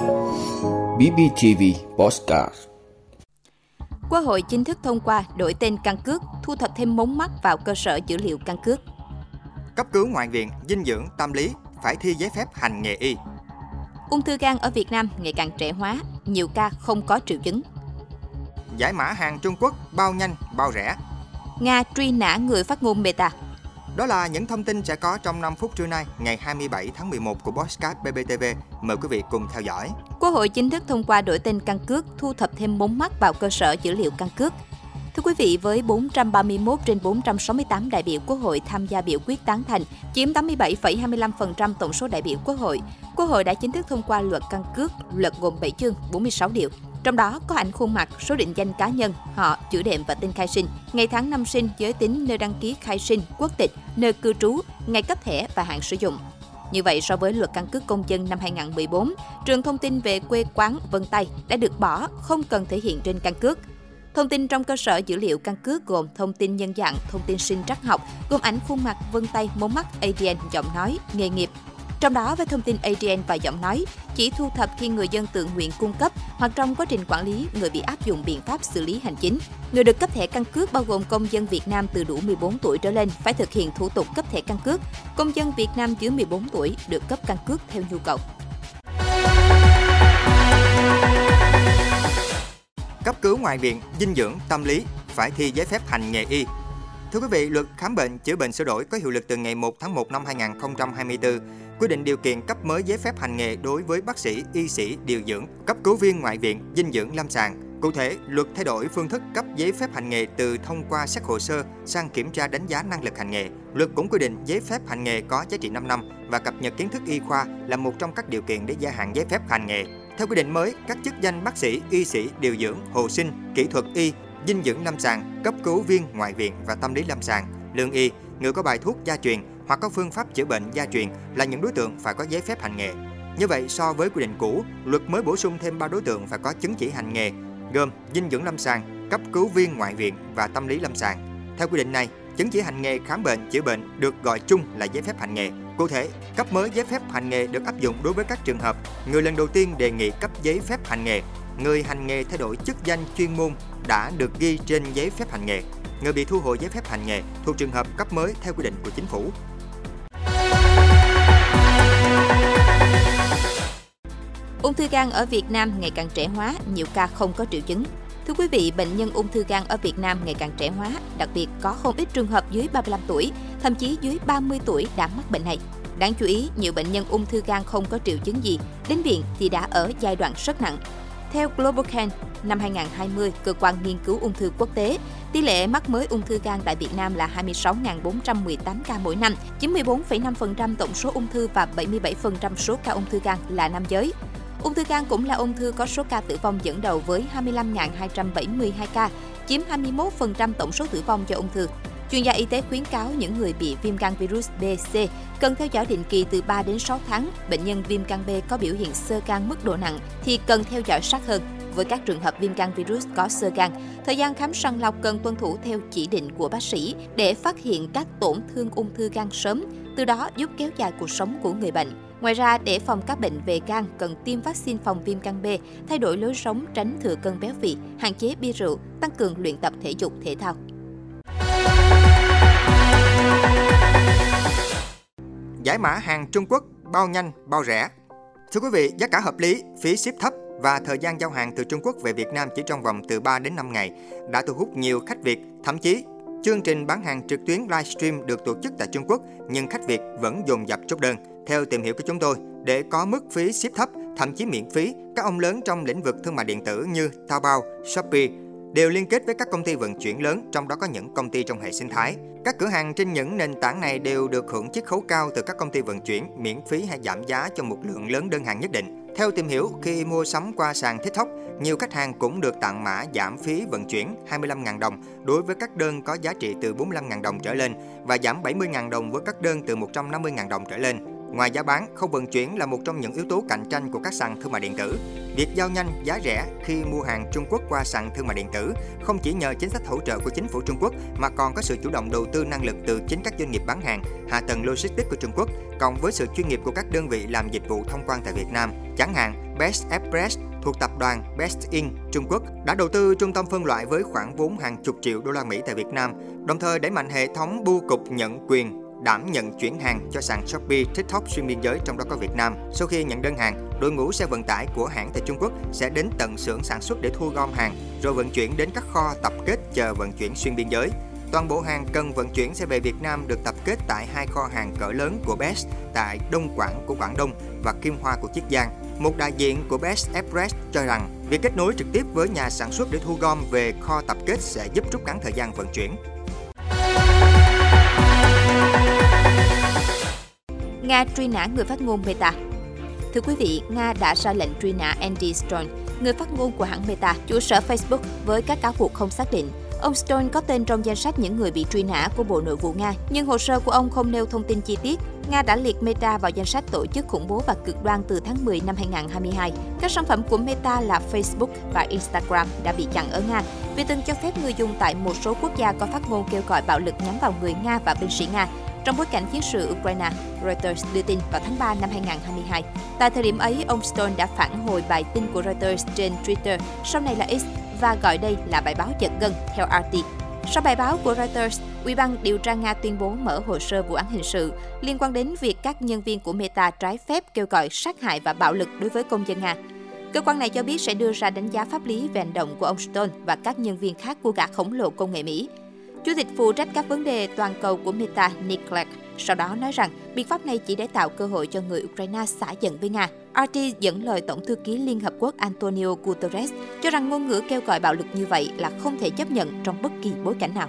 BBTV Postcard Quốc hội chính thức thông qua đổi tên căn cước, thu thập thêm mống mắt vào cơ sở dữ liệu căn cước. Cấp cứu ngoại viện, dinh dưỡng, tâm lý phải thi giấy phép hành nghề y. Ung thư gan ở Việt Nam ngày càng trẻ hóa, nhiều ca không có triệu chứng. Giải mã hàng Trung Quốc bao nhanh, bao rẻ. Nga truy nã người phát ngôn Meta. Đó là những thông tin sẽ có trong 5 phút trưa nay, ngày 27 tháng 11 của Podcast BBTV. Mời quý vị cùng theo dõi. Quốc hội chính thức thông qua đổi tên căn cước, thu thập thêm bốn mắt vào cơ sở dữ liệu căn cước. Thưa quý vị, với 431 trên 468 đại biểu Quốc hội tham gia biểu quyết tán thành, chiếm 87,25% tổng số đại biểu Quốc hội, Quốc hội đã chính thức thông qua luật căn cước, luật gồm 7 chương, 46 điều. Trong đó có ảnh khuôn mặt, số định danh cá nhân, họ, chữ đệm và tên khai sinh, ngày tháng năm sinh, giới tính, nơi đăng ký khai sinh, quốc tịch, nơi cư trú, ngày cấp thẻ và hạn sử dụng. Như vậy, so với luật căn cước công dân năm 2014, trường thông tin về quê quán Vân Tay đã được bỏ, không cần thể hiện trên căn cước. Thông tin trong cơ sở dữ liệu căn cước gồm thông tin nhân dạng, thông tin sinh trắc học, gồm ảnh khuôn mặt, vân tay, mống mắt, ADN, giọng nói, nghề nghiệp. Trong đó với thông tin ADN và giọng nói, chỉ thu thập khi người dân tự nguyện cung cấp hoặc trong quá trình quản lý người bị áp dụng biện pháp xử lý hành chính. Người được cấp thẻ căn cước bao gồm công dân Việt Nam từ đủ 14 tuổi trở lên phải thực hiện thủ tục cấp thẻ căn cước. Công dân Việt Nam dưới 14 tuổi được cấp căn cước theo nhu cầu. Cấp cứu ngoại viện, dinh dưỡng, tâm lý phải thi giấy phép hành nghề y. Thưa quý vị, luật khám bệnh chữa bệnh sửa đổi có hiệu lực từ ngày 1 tháng 1 năm 2024, quy định điều kiện cấp mới giấy phép hành nghề đối với bác sĩ, y sĩ, điều dưỡng, cấp cứu viên ngoại viện, dinh dưỡng lâm sàng. Cụ thể, luật thay đổi phương thức cấp giấy phép hành nghề từ thông qua xét hồ sơ sang kiểm tra đánh giá năng lực hành nghề. Luật cũng quy định giấy phép hành nghề có giá trị 5 năm và cập nhật kiến thức y khoa là một trong các điều kiện để gia hạn giấy phép hành nghề. Theo quy định mới, các chức danh bác sĩ, y sĩ, điều dưỡng, hồ sinh, kỹ thuật y, dinh dưỡng lâm sàng, cấp cứu viên ngoại viện và tâm lý lâm sàng, lương y, người có bài thuốc gia truyền hoặc có phương pháp chữa bệnh gia truyền là những đối tượng phải có giấy phép hành nghề. Như vậy, so với quy định cũ, luật mới bổ sung thêm 3 đối tượng phải có chứng chỉ hành nghề, gồm dinh dưỡng lâm sàng, cấp cứu viên ngoại viện và tâm lý lâm sàng. Theo quy định này, chứng chỉ hành nghề khám bệnh chữa bệnh được gọi chung là giấy phép hành nghề. Cụ thể, cấp mới giấy phép hành nghề được áp dụng đối với các trường hợp người lần đầu tiên đề nghị cấp giấy phép hành nghề, người hành nghề thay đổi chức danh chuyên môn đã được ghi trên giấy phép hành nghề, người bị thu hồi giấy phép hành nghề thuộc trường hợp cấp mới theo quy định của chính phủ. Thư gan ở Việt Nam ngày càng trẻ hóa, nhiều ca không có triệu chứng. Thưa quý vị, bệnh nhân ung thư gan ở Việt Nam ngày càng trẻ hóa, đặc biệt có không ít trường hợp dưới 35 tuổi, thậm chí dưới 30 tuổi đã mắc bệnh này. Đáng chú ý, nhiều bệnh nhân ung thư gan không có triệu chứng gì, đến viện thì đã ở giai đoạn rất nặng. Theo Global Can, năm 2020, cơ quan nghiên cứu ung thư quốc tế, tỷ lệ mắc mới ung thư gan tại Việt Nam là 26.418 ca mỗi năm, chiếm 14,5% tổng số ung thư và 77% số ca ung thư gan là nam giới. Ung thư gan cũng là ung thư có số ca tử vong dẫn đầu với 25.272 ca, chiếm 21% tổng số tử vong do ung thư. Chuyên gia y tế khuyến cáo những người bị viêm gan virus B, C cần theo dõi định kỳ từ 3 đến 6 tháng. Bệnh nhân viêm gan B có biểu hiện sơ gan mức độ nặng thì cần theo dõi sát hơn. Với các trường hợp viêm gan virus có sơ gan, thời gian khám sàng lọc cần tuân thủ theo chỉ định của bác sĩ để phát hiện các tổn thương ung thư gan sớm, từ đó giúp kéo dài cuộc sống của người bệnh. Ngoài ra, để phòng các bệnh về gan, cần tiêm vaccine phòng viêm gan B, thay đổi lối sống tránh thừa cân béo phì, hạn chế bia rượu, tăng cường luyện tập thể dục thể thao. Giải mã hàng Trung Quốc bao nhanh, bao rẻ. Thưa quý vị, giá cả hợp lý, phí ship thấp và thời gian giao hàng từ Trung Quốc về Việt Nam chỉ trong vòng từ 3 đến 5 ngày đã thu hút nhiều khách Việt, thậm chí chương trình bán hàng trực tuyến livestream được tổ chức tại Trung Quốc nhưng khách Việt vẫn dồn dập chốt đơn. Theo tìm hiểu của chúng tôi, để có mức phí ship thấp, thậm chí miễn phí, các ông lớn trong lĩnh vực thương mại điện tử như Taobao, Shopee đều liên kết với các công ty vận chuyển lớn, trong đó có những công ty trong hệ sinh thái. Các cửa hàng trên những nền tảng này đều được hưởng chiết khấu cao từ các công ty vận chuyển, miễn phí hay giảm giá cho một lượng lớn đơn hàng nhất định. Theo tìm hiểu, khi mua sắm qua sàn TikTok, nhiều khách hàng cũng được tặng mã giảm phí vận chuyển 25.000 đồng đối với các đơn có giá trị từ 45.000 đồng trở lên và giảm 70.000 đồng với các đơn từ 150.000 đồng trở lên. Ngoài giá bán, khâu vận chuyển là một trong những yếu tố cạnh tranh của các sàn thương mại điện tử. Việc giao nhanh, giá rẻ khi mua hàng Trung Quốc qua sàn thương mại điện tử không chỉ nhờ chính sách hỗ trợ của chính phủ Trung Quốc mà còn có sự chủ động đầu tư năng lực từ chính các doanh nghiệp bán hàng, hạ tầng logistics của Trung Quốc, cộng với sự chuyên nghiệp của các đơn vị làm dịch vụ thông quan tại Việt Nam. Chẳng hạn, Best Express thuộc tập đoàn Best In Trung Quốc đã đầu tư trung tâm phân loại với khoản vốn hàng chục triệu đô la Mỹ tại Việt Nam, đồng thời đẩy mạnh hệ thống bưu cục nhận quyền đảm nhận chuyển hàng cho sàn Shopee, TikTok xuyên biên giới trong đó có Việt Nam. Sau khi nhận đơn hàng, đội ngũ xe vận tải của hãng tại Trung Quốc sẽ đến tận xưởng sản xuất để thu gom hàng, rồi vận chuyển đến các kho tập kết chờ vận chuyển xuyên biên giới. Toàn bộ hàng cần vận chuyển sẽ về Việt Nam được tập kết tại hai kho hàng cỡ lớn của Best tại Đông Quảng của Quảng Đông và Kim Hoa của Chiết Giang. Một đại diện của Best Express cho rằng việc kết nối trực tiếp với nhà sản xuất để thu gom về kho tập kết sẽ giúp rút ngắn thời gian vận chuyển. Nga truy nã người phát ngôn Meta Thưa quý vị, Nga đã ra lệnh truy nã Andy Stone, người phát ngôn của hãng Meta, chủ sở Facebook với các cáo buộc không xác định. Ông Stone có tên trong danh sách những người bị truy nã của Bộ Nội vụ Nga, nhưng hồ sơ của ông không nêu thông tin chi tiết. Nga đã liệt Meta vào danh sách tổ chức khủng bố và cực đoan từ tháng 10 năm 2022. Các sản phẩm của Meta là Facebook và Instagram đã bị chặn ở Nga vì từng cho phép người dùng tại một số quốc gia có phát ngôn kêu gọi bạo lực nhắm vào người Nga và binh sĩ Nga trong bối cảnh chiến sự Ukraine, Reuters đưa tin vào tháng 3 năm 2022. Tại thời điểm ấy, ông Stone đã phản hồi bài tin của Reuters trên Twitter, sau này là X, và gọi đây là bài báo giật gân, theo RT. Sau bài báo của Reuters, Ủy ban điều tra Nga tuyên bố mở hồ sơ vụ án hình sự liên quan đến việc các nhân viên của Meta trái phép kêu gọi sát hại và bạo lực đối với công dân Nga. Cơ quan này cho biết sẽ đưa ra đánh giá pháp lý về hành động của ông Stone và các nhân viên khác của gã khổng lồ công nghệ Mỹ. Chủ tịch phụ trách các vấn đề toàn cầu của Meta, Nick Clegg, sau đó nói rằng biện pháp này chỉ để tạo cơ hội cho người Ukraine xả giận với Nga. RT dẫn lời Tổng thư ký Liên Hợp Quốc Antonio Guterres cho rằng ngôn ngữ kêu gọi bạo lực như vậy là không thể chấp nhận trong bất kỳ bối cảnh nào.